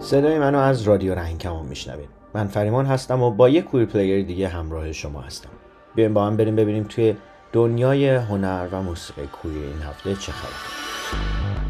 صدای منو از رادیو رنگ کمان میشنوید. من فریمان هستم و با یک کویر پلیر دیگه همراه شما هستم. بیایم با هم بریم ببینیم توی دنیای هنر و موسیقی کویر این هفته چه خبره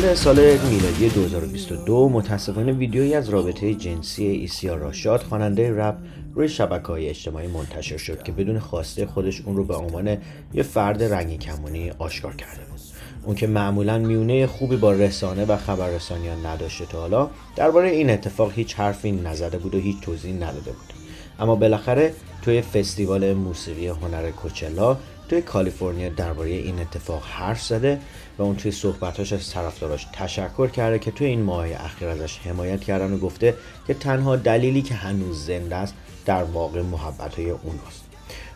اوایل سال میلادی 2022 متاسفانه ویدیویی از رابطه جنسی ایسیا راشاد خواننده رپ روی شبکه های اجتماعی منتشر شد که بدون خواسته خودش اون رو به عنوان یه فرد رنگی کمونی آشکار کرده بود. اون که معمولا میونه خوبی با رسانه و خبررسانیان نداشته تا حالا درباره این اتفاق هیچ حرفی نزده بود و هیچ توضیحی نداده بود. اما بالاخره توی فستیوال موسیقی هنر کوچلا توی کالیفرنیا درباره این اتفاق حرف زده و اون توی صحبتاش از طرفداراش تشکر کرده که توی این ماه اخیر ازش حمایت کردن و گفته که تنها دلیلی که هنوز زنده است در واقع محبت های اوناست.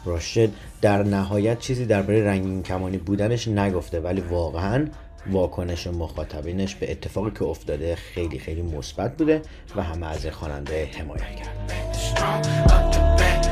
راشد در نهایت چیزی درباره رنگین کمانی بودنش نگفته ولی واقعا واکنش مخاطبینش به اتفاقی که افتاده خیلی خیلی مثبت بوده و همه از خواننده حمایت کرد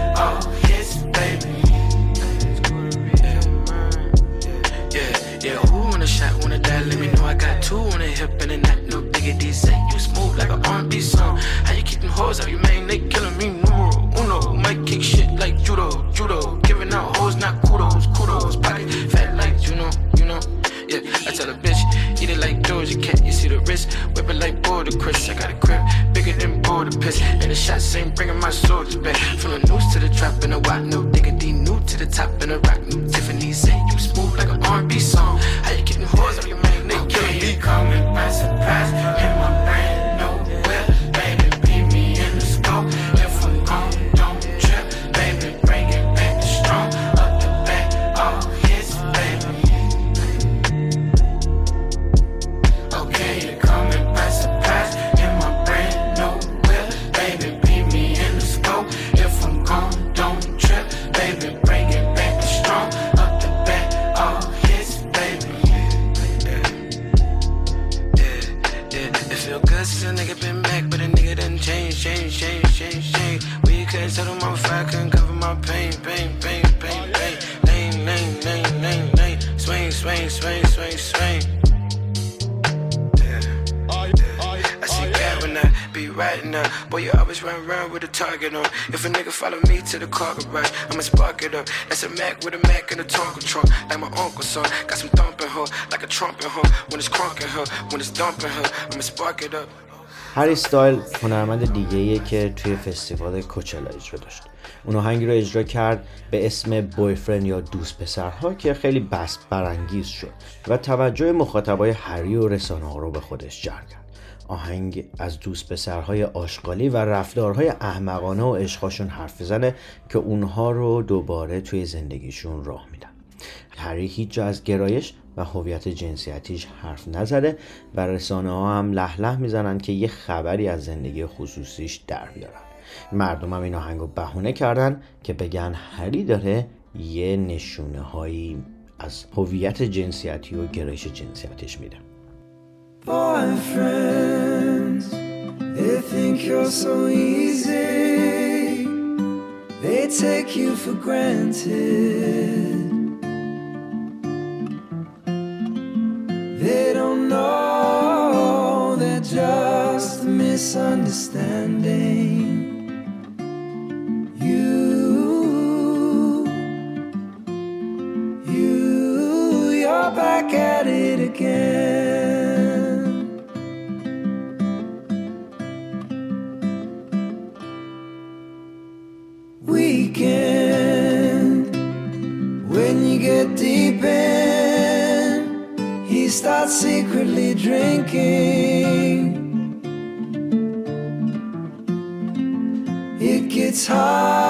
I the motherfucker, couldn't cover my pain, pain, pain, pain, pain. Lane, lane, lane, lane, lane. Swing, swing, swing, swing, swing. be right now. Boy, you always run around with a target on. If a nigga follow me to the car garage, I'ma spark it up. That's a Mac with a Mac and a Tonka truck. Like my uncle's son, got some thumping her, like a trumpet her. When it's crunking her, when it's dumping her, I'ma spark it up. هری ستایل هنرمند دیگه که توی فستیوال کوچلا اجرا داشت. اون آهنگی رو اجرا کرد به اسم بویفرند یا دوست پسرها که خیلی بست برانگیز شد و توجه مخاطبای هری و رسانه ها رو به خودش جلب کرد. آهنگ از دوست پسرهای آشغالی و رفتارهای احمقانه و عشقاشون حرف بزنه که اونها رو دوباره توی زندگیشون راه میدن. هری هیچ جا از گرایش و هویت جنسیتیش حرف نزده و رسانه ها هم لح لح می‌زنن که یه خبری از زندگی خصوصیش در بیارن مردم هم این آهنگ رو بهونه کردن که بگن هری داره یه نشونه هایی از هویت جنسیتی و گرایش جنسیتیش میده. They take you for granted. understanding. You, you, you're back at it again. Weekend, when you get deep in, he starts secretly drinking. It's hard.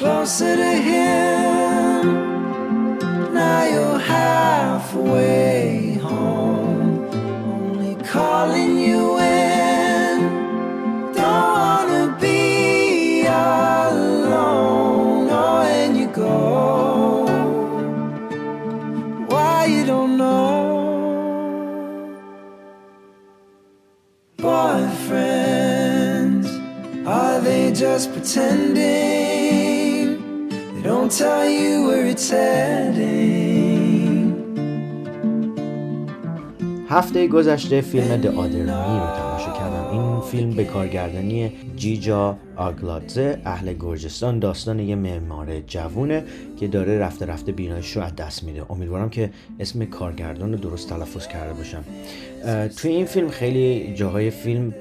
Closer to him. Now you're halfway home. Only calling you in. Don't wanna be alone. Oh, and you go. Why you don't know? Boyfriends? Are they just pretending. Don't tell you where it's heading. هفته گذشته فیلم The Other Me رو تماشا کردم. این فیلم به کارگردانی جیجا آگلادزه اهل گرجستان داستان یه معمار جوونه که داره رفته رفته بینایش رو از دست میده. امیدوارم که اسم کارگردان رو درست تلفظ کرده باشم. توی این فیلم خیلی جاهای فیلم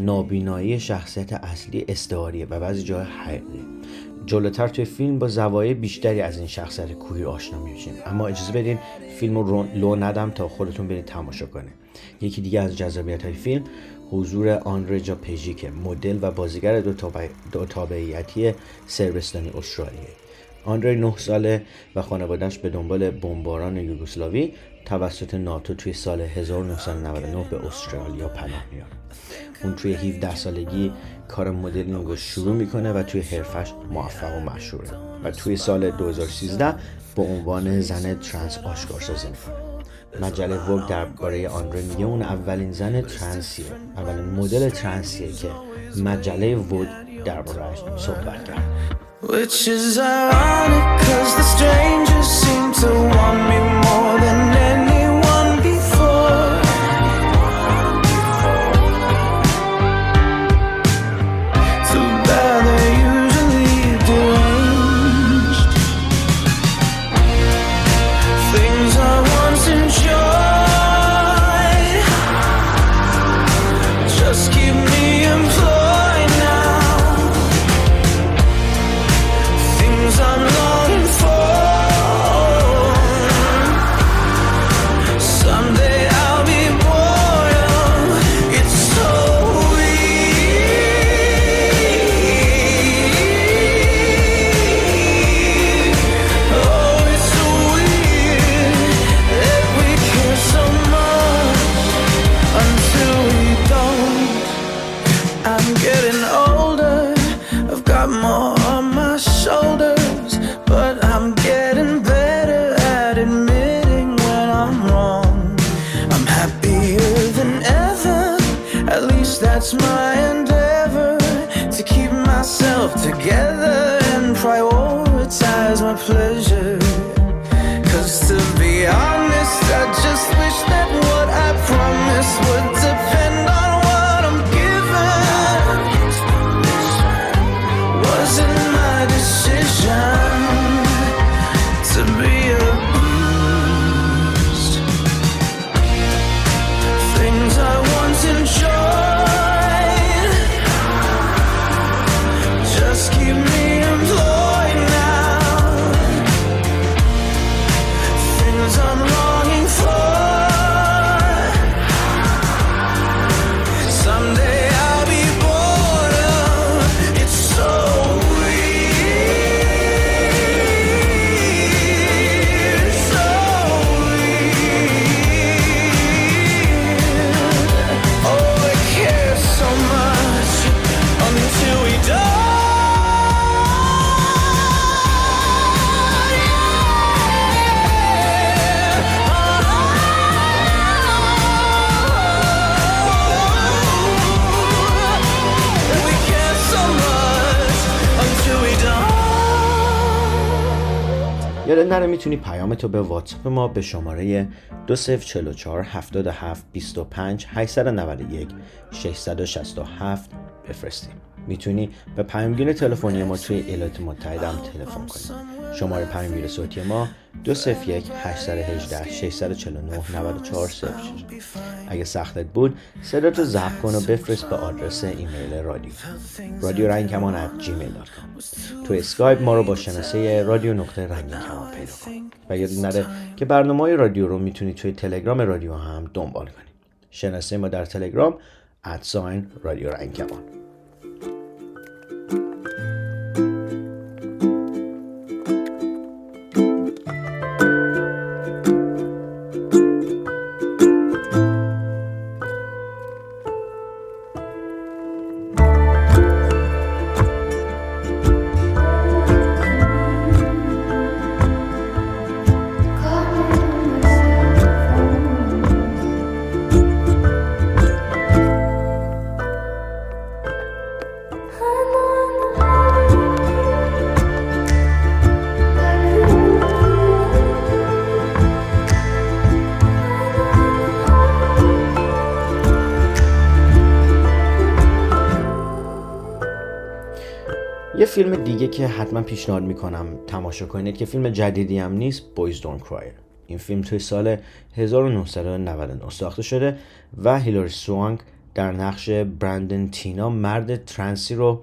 نابینایی شخصیت اصلی استعاریه و بعضی جاهای حقیقی جلوتر توی فیلم با زوایای بیشتری از این شخصیت کوهی آشنا میشیم اما اجازه بدین فیلم رو لو ندم تا خودتون برید تماشا کنه یکی دیگه از جذابیت های فیلم حضور آنرجا که مدل و بازیگر دو, دو تابعیتی سربستانی استرالیه. آندری نه ساله و خانوادهش به دنبال بمباران یوگسلاوی توسط ناتو توی سال 1999 به استرالیا پناه میاره اون توی 17 سالگی کار مدلینگ رو شروع می‌کنه و توی حرفش موفق و مشهوره و توی سال 2013 به عنوان زن ترنس آشکارسازی می‌کنه. مجله وگ درباره آندره میگه اون اولین زن ترنسیه اولین مدل ترنسیه که مجله وگ دربارهش صحبت کرد. Which is ironic cause the strangers seem to یادت نره می‌تونی پیامتو به واتساپ ما به شماره 2044 77 25 891 667 بفرستی می‌تونی به پیامگیر تلفنی ما توی ایالات متحده هم تلفن کنی. شماره پیامگیر صوتی ما 201 818 649 9406 اگه سختت بود صداتو ضبط کن و بفرست به آدرس ایمیل رادیو. رادیو رنگین کمان at gmail.com تو اسکایپ ما رو با شناسه رادیو نقطه رنگین کمان پیدا کن. و یاد نره که برنامه های رادیو رو می‌تونی توی تلگرام رادیو هم دنبال کنی. شناسه ما در تلگرام ادساین رادیو رنگ کمان یه فیلم دیگه که حتما پیشنهاد می‌کنم تماشا کنید که فیلم جدیدی هم نیست بویز دون کرایر این فیلم توی سال 1999 ساخته شده و هیلاری سوانگ در نقش برندن تینا مرد ترنسی رو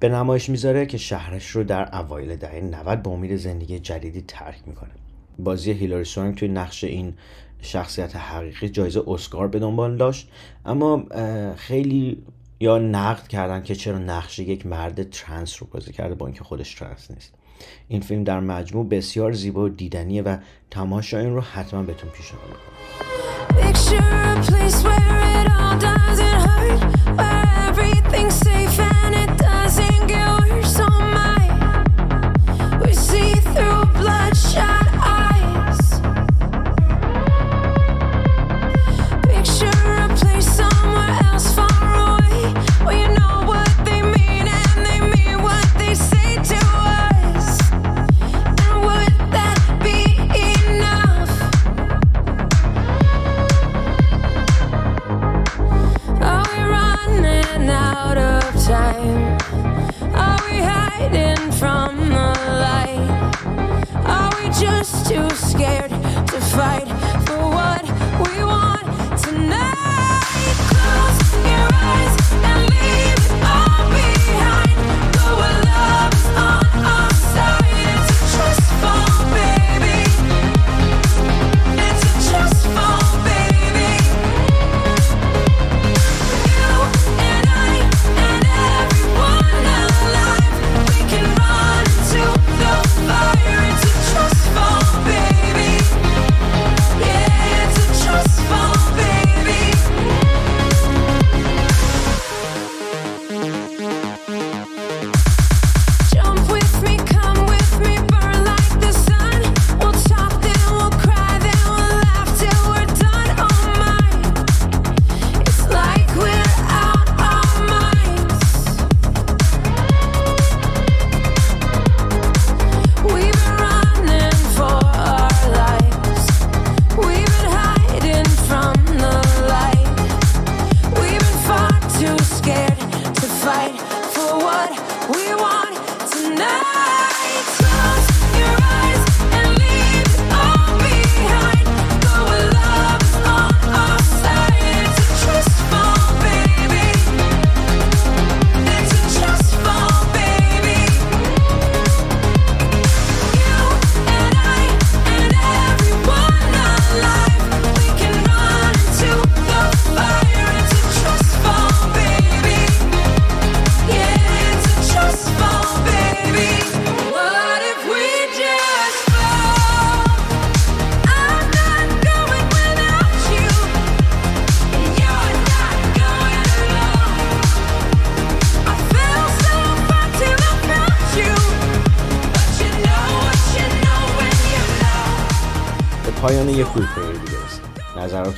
به نمایش می‌ذاره که شهرش رو در اوایل دهه 90 به امید زندگی جدیدی ترک می‌کنه. بازی هیلاری سوانگ توی نقش این شخصیت حقیقی جایزه اسکار به دنبال داشت اما خیلی یا نقد کردن که چرا نقش یک مرد ترنس رو بازی کرده با اینکه خودش ترنس نیست. این فیلم در مجموع بسیار زیبا و دیدنیه و تماشا این رو حتما بهتون پیشنهاد می‌کنم.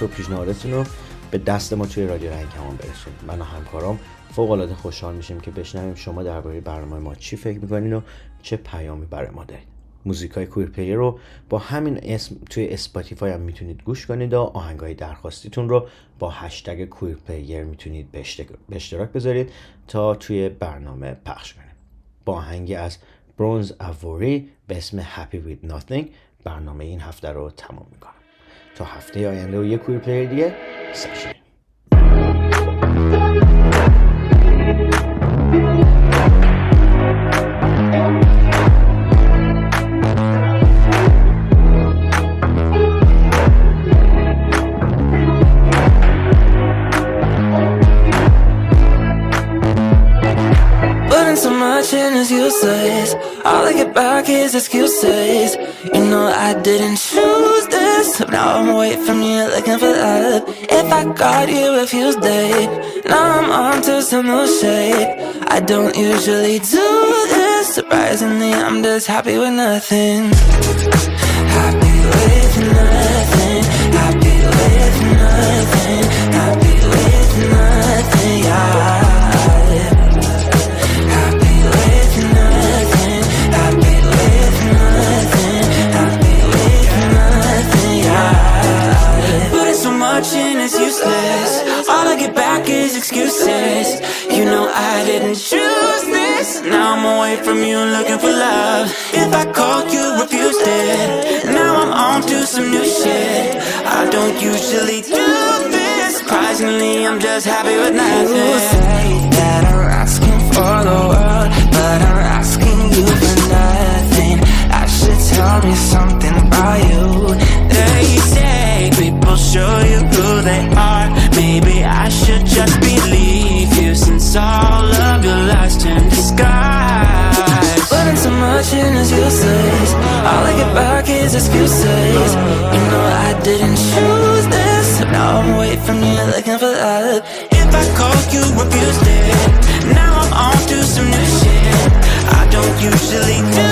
نظرات و پیشنهاداتتون رو به دست ما توی رادیو رنگین کمان برسونید من و همکارام فوق العاده خوشحال میشیم که بشنویم شما درباره برنامه ما چی فکر می‌کنین و چه پیامی برای ما دارید. موزیک های Queer Player رو با همین اسم توی اسپاتیفای هم می‌تونید گوش کنید و آهنگ های درخواستیتون رو با هشتگ Queer Player می‌تونید به اشتراک- بذارید تا توی برنامه پخش کنیم با آهنگی از Bronze Avery به اسم Happy With Nothing برنامه این هفته رو تمام می‌کنم. تا هفته آینده و یک کویر پلیر دیگه سشن Putting so much in is useless. All I get back is excuses. You know I didn't choose now I'm away from you looking for love. If I got you refused it. Now I'm on to some new shit. I don't usually do this. Surprisingly, I'm just happy with nothing. Just happy with nothing. You say that I'm asking for the world, but I'm asking you for nothing. I should tell me something about you. They say people show you who they are. Maybe I should just believe you since all of your lies turn disguise. Putting so much in is useless. All I get back is excuses. You know I didn't choose this. Now I'm away from you looking for love. If I called you, refused it. Now I'm on to some new shit. I don't usually do